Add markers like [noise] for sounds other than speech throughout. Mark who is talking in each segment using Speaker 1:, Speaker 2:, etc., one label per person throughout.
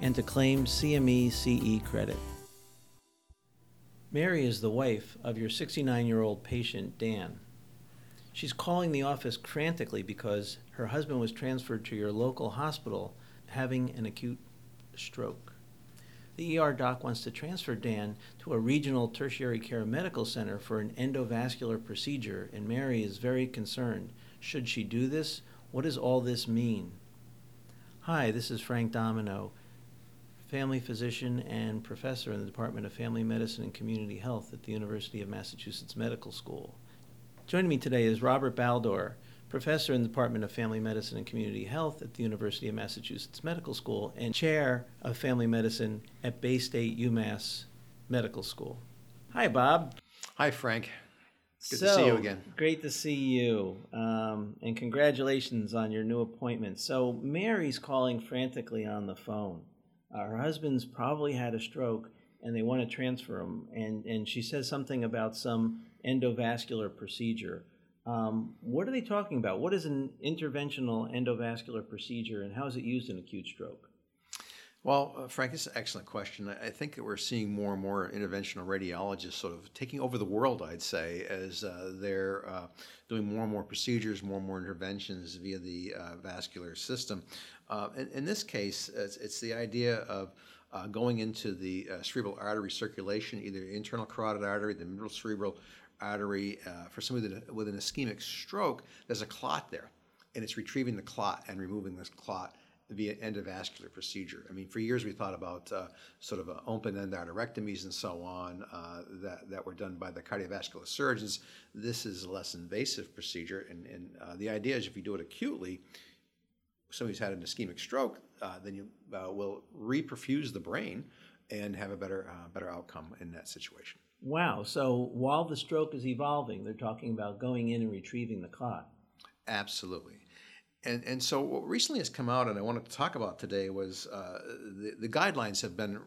Speaker 1: and to claim CME CE credit. Mary is the wife of your 69 year old patient, Dan. She's calling the office frantically because her husband was transferred to your local hospital having an acute stroke. The ER doc wants to transfer Dan to a regional tertiary care medical center for an endovascular procedure, and Mary is very concerned. Should she do this? What does all this mean? Hi, this is Frank Domino, family physician and professor in the Department of Family Medicine and Community Health at the University of Massachusetts Medical School. Joining me today is Robert Baldor, professor in the Department of Family Medicine and Community Health at the University of Massachusetts Medical School and chair of family medicine at Baystate UMass Medical School. Hi, Bob.
Speaker 2: Hi, Frank. Good
Speaker 1: so,
Speaker 2: to see you again.
Speaker 1: Great to see you. Um, and congratulations on your new appointment. So, Mary's calling frantically on the phone. Her husband's probably had a stroke and they want to transfer him. And, and she says something about some endovascular procedure. Um, what are they talking about? What is an interventional endovascular procedure, and how is it used in acute stroke?
Speaker 2: Well, uh, Frank, it's an excellent question. I think that we're seeing more and more interventional radiologists sort of taking over the world, I'd say, as uh, they're uh, doing more and more procedures, more and more interventions via the uh, vascular system. Uh, in, in, this case, it's, it's, the idea of uh, going into the cerebral artery circulation, either internal carotid artery, the middle cerebral artery, for somebody with an ischemic stroke, there's a clot there, and it's retrieving the clot and removing this clot via endovascular procedure. I mean, for years we thought about uh, sort of uh, open endarterectomies and so on uh, that, that were done by the cardiovascular surgeons. This is a less invasive procedure, and, and uh, the idea is if you do it acutely, somebody's had an ischemic stroke, uh, then you uh, will reperfuse the brain and have a better, better outcome in that situation.
Speaker 1: Wow. So while the stroke is evolving, they're talking about going in and retrieving the clot.
Speaker 2: Absolutely. And, and so what recently has come out, and I wanted to talk about today, was uh, the, the guidelines have been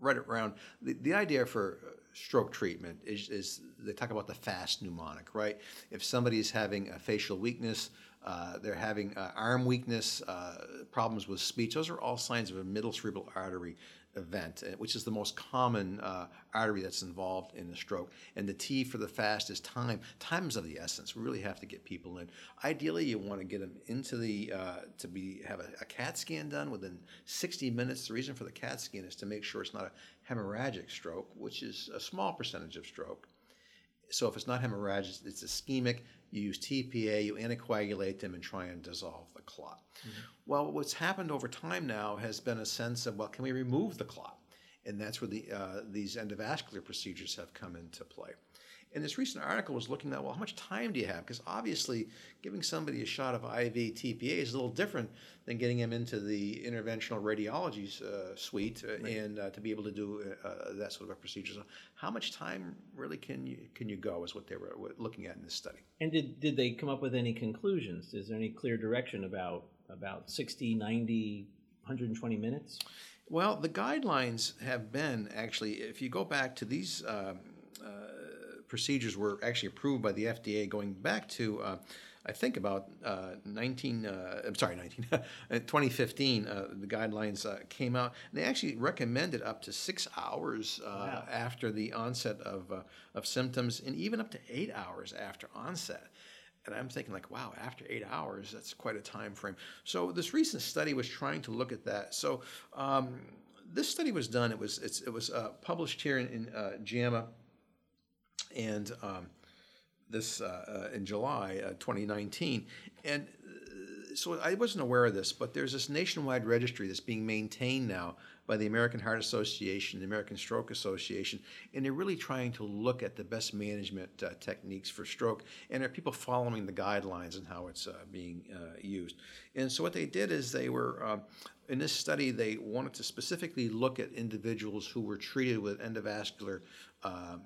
Speaker 2: right around the, the idea for stroke treatment is, is they talk about the fast mnemonic, right? If somebody is having a facial weakness, uh, they're having uh, arm weakness, uh, problems with speech, those are all signs of a middle cerebral artery event, uh, which is the most common uh, artery that's involved in the stroke. And the T for the fast is time. Time is of the essence. We really have to get people in. Ideally, you want to get them into the uh, to be have a, a, CAT scan done within 60 minutes. The reason for the CAT scan is to make sure it's not a hemorrhagic stroke, which is a small percentage of stroke. So if it's not hemorrhagic, it's ischemic. You use TPA, you anticoagulate them, and try and dissolve the clot. Mm-hmm. Well, what's happened over time now has been a sense of, well, can we remove the clot? And that's where the, uh, these endovascular procedures have come into play. And this recent article was looking at, well, how much time do you have? Because obviously, giving somebody a shot of IV TPA is a little different than getting them into the interventional radiology uh, suite uh, right. and uh, to be able to do uh, uh, that sort of a procedure. So, how much time really can you can you go? Is what they were looking at in this study.
Speaker 1: And did did they come up with any conclusions? Is there any clear direction about about 60, 90, 120 minutes?
Speaker 2: Well, the guidelines have been actually, if you go back to these um, uh, procedures were actually approved by the FDA going back to, uh, I think about uh, 19, uh, I'm sorry, 19, [laughs] 2015, uh, the guidelines uh, came out. And they actually recommended up to six hours uh, wow. after the onset of, of symptoms and even up to eight hours after onset. And I'm thinking, like, wow, after eight hours, that's quite a time frame. So this recent study was trying to look at that. So um, this study was done. It was it was published here in, in JAMA and um, this uh, uh, in July uh, 2019, and so I wasn't aware of this, but there's this nationwide registry that's being maintained now by the American Heart Association, the American Stroke Association, and they're really trying to look at the best management uh, techniques for stroke, and are people following the guidelines and how it's uh, being uh, used. And so what they did is they were uh, in this study they wanted to specifically look at individuals who were treated with endovascular. Um,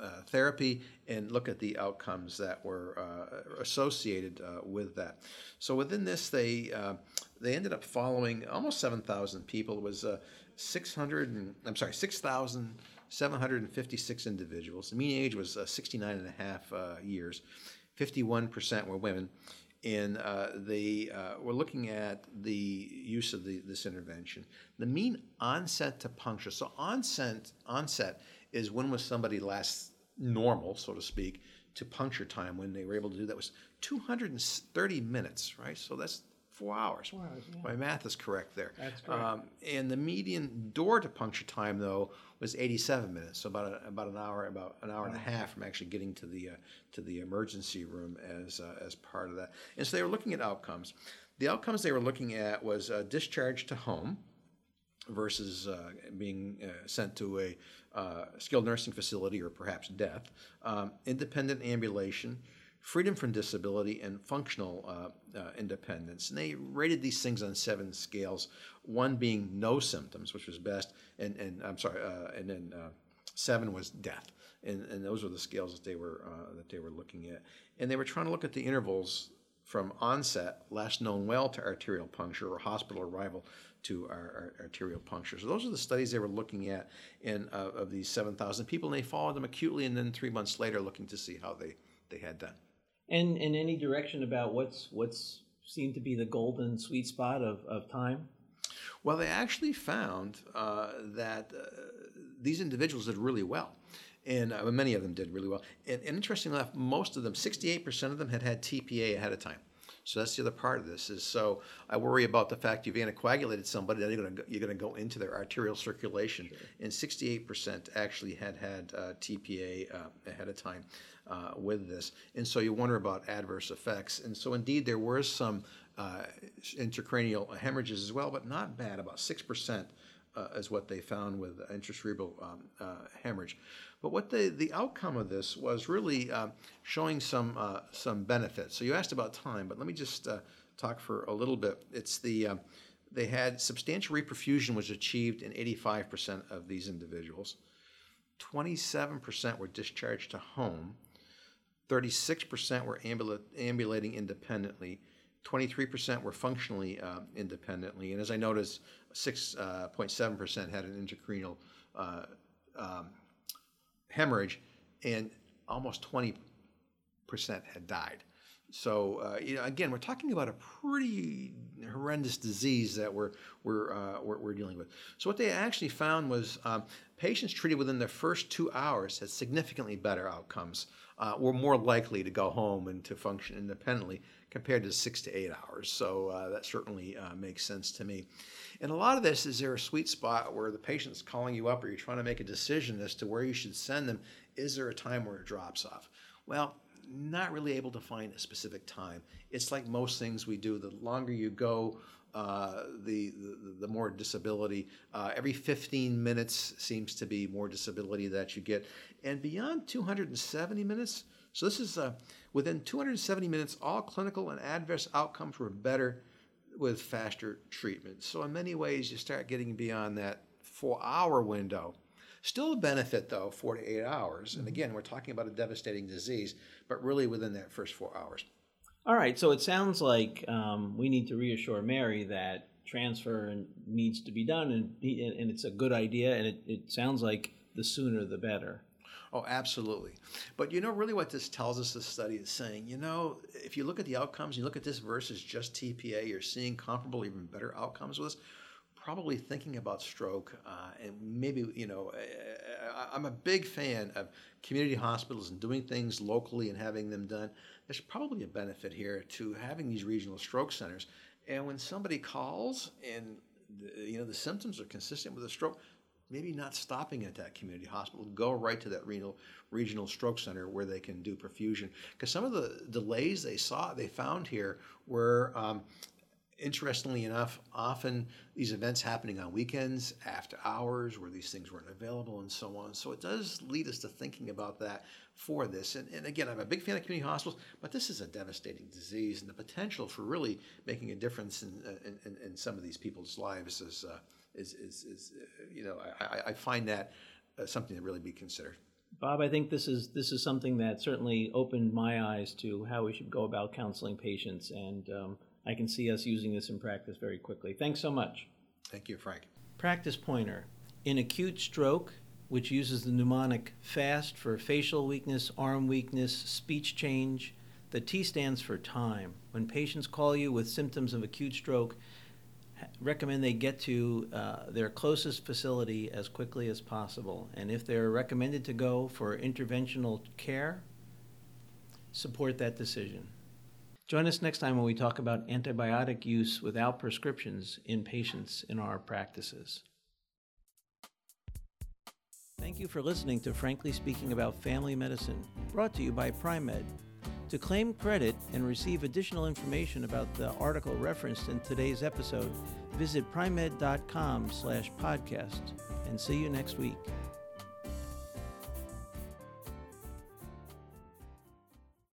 Speaker 2: uh, therapy and look at the outcomes that were uh, associated uh, with that. So within this, they uh, they ended up following almost 7,000 people. It was 600 and, I'm sorry, 6,756 individuals. The mean age was 69 and a half years. 51% were women and uh, they uh, were looking at the use of the, this intervention. The mean onset to puncture. So onset onset is when was somebody last normal, so to speak, to puncture time when they were able to do that was 230 minutes, right? So that's four hours.
Speaker 1: Four hours yeah.
Speaker 2: My math is correct there.
Speaker 1: That's correct. Um,
Speaker 2: and the median door to puncture time, though, was 87 minutes, so about a, about an hour, about an hour and a half from actually getting to the uh, to the emergency room as uh, as part of that. And so they were looking at outcomes. The outcomes they were looking at was uh, discharge to home versus uh, being uh, sent to a uh, skilled nursing facility or perhaps death, um, independent ambulation, freedom from disability, and functional uh, uh, independence. And they rated these things on seven scales, one being no symptoms, which was best, and, and I'm sorry, and then seven was death. And, and those were the scales that they were that they were looking at, and they were trying to look at the intervals from onset, last known well, to arterial puncture or hospital arrival to our, our arterial puncture. So those are the studies they were looking at in uh, of these 7,000 people, and they followed them acutely, and then three months later, looking to see how they, they had done.
Speaker 1: And in any direction about what's what's seemed to be the golden sweet spot of, of time?
Speaker 2: Well, they actually found uh, that uh, these individuals did really well and uh, many of them did really well. And, and interestingly enough, most of them, 68% of them, had had TPA ahead of time. So that's the other part of this is so I worry about the fact you've anticoagulated somebody that you're going to you're going to go into their arterial circulation, sure. and 68% actually had had uh, TPA uh, ahead of time uh, with this, and so you wonder about adverse effects. And so indeed there were some uh, intracranial hemorrhages as well, but not bad. About six percent uh, is what they found with intracerebral um, uh, hemorrhage. But what the, the outcome of this was really uh, showing some uh, some benefits. So you asked about time, but let me just uh, talk for a little bit. It's the uh, they had substantial reperfusion was achieved in 85% of these individuals. 27% were discharged to home. 36% were ambula- ambulating independently. 23% were functionally uh, independently. And as I noticed, 6.7% uh, had an intracranial uh, um, hemorrhage, and almost 20% had died. So, uh, you know, again, we're talking about a pretty horrendous disease that we're, we're, uh, we're, we're, dealing with. So, what they actually found was um, patients treated within the first two hours had significantly better outcomes, uh, were more likely to go home and to function independently compared to six to eight hours. So, uh, that certainly uh, makes sense to me. And a lot of this is there a sweet spot where the patient's calling you up or you're trying to make a decision as to where you should send them. Is there a time where it drops off? Well, not really able to find a specific time. It's like most things we do. The longer you go, uh, the, the, the more disability. Uh, every 15 minutes seems to be more disability that you get, and beyond 270 minutes. So this is uh, within 270 minutes, all clinical and adverse outcomes were better with faster treatment. So in many ways, you start getting beyond that four-hour window. Still a benefit though, four to eight hours. And mm-hmm. again, we're talking about a devastating disease, but really within that first four hours.
Speaker 1: All right. So it sounds like um, we need to reassure Mary that transfer needs to be done, and and it's a good idea, and it, it sounds like the sooner the better.
Speaker 2: Oh, absolutely. But you know, really what this tells us, this study is saying, you know, if you look at the outcomes, you look at this versus just TPA, you're seeing comparable, even better outcomes with this. Probably thinking about stroke, uh, and maybe, you know, I'm a big fan of community hospitals and doing things locally and having them done. There's probably a benefit here to having these regional stroke centers. And when somebody calls and the, you know the symptoms are consistent with a stroke, maybe not stopping at that community hospital, go right to that renal regional stroke center where they can do perfusion. Because some of the delays they saw, they found here were um, interestingly enough, often these events happening on weekends, after hours, where these things weren't available, and so on. So it does lead us to thinking about that for this. And, and again, I'm a big fan of community hospitals, but this is a devastating disease, and the potential for really making a difference in, in, in, some of these people's lives is, uh, is, is, is uh, you know, I, I find that uh, something to really be considered.
Speaker 1: Bob, I think this is this is something that certainly opened my eyes to how we should go about counseling patients, and um, I can see us using this in practice very quickly. Thanks so much.
Speaker 2: Thank you, Frank.
Speaker 1: Practice pointer. In acute stroke, which uses the mnemonic FAST for facial weakness, arm weakness, speech change, the T stands for time. When patients call you with symptoms of acute stroke, recommend they get to uh, their closest facility as quickly as possible. And if they're recommended to go for interventional care, support that decision. Join us next time when we talk about antibiotic use without prescriptions in patients in our practices. Thank you for listening to Frankly Speaking About Family Medicine, brought to you by Pri-Med. To claim credit and receive additional information about the article referenced in today's episode, visit pri-med.com slash podcast and see you next week.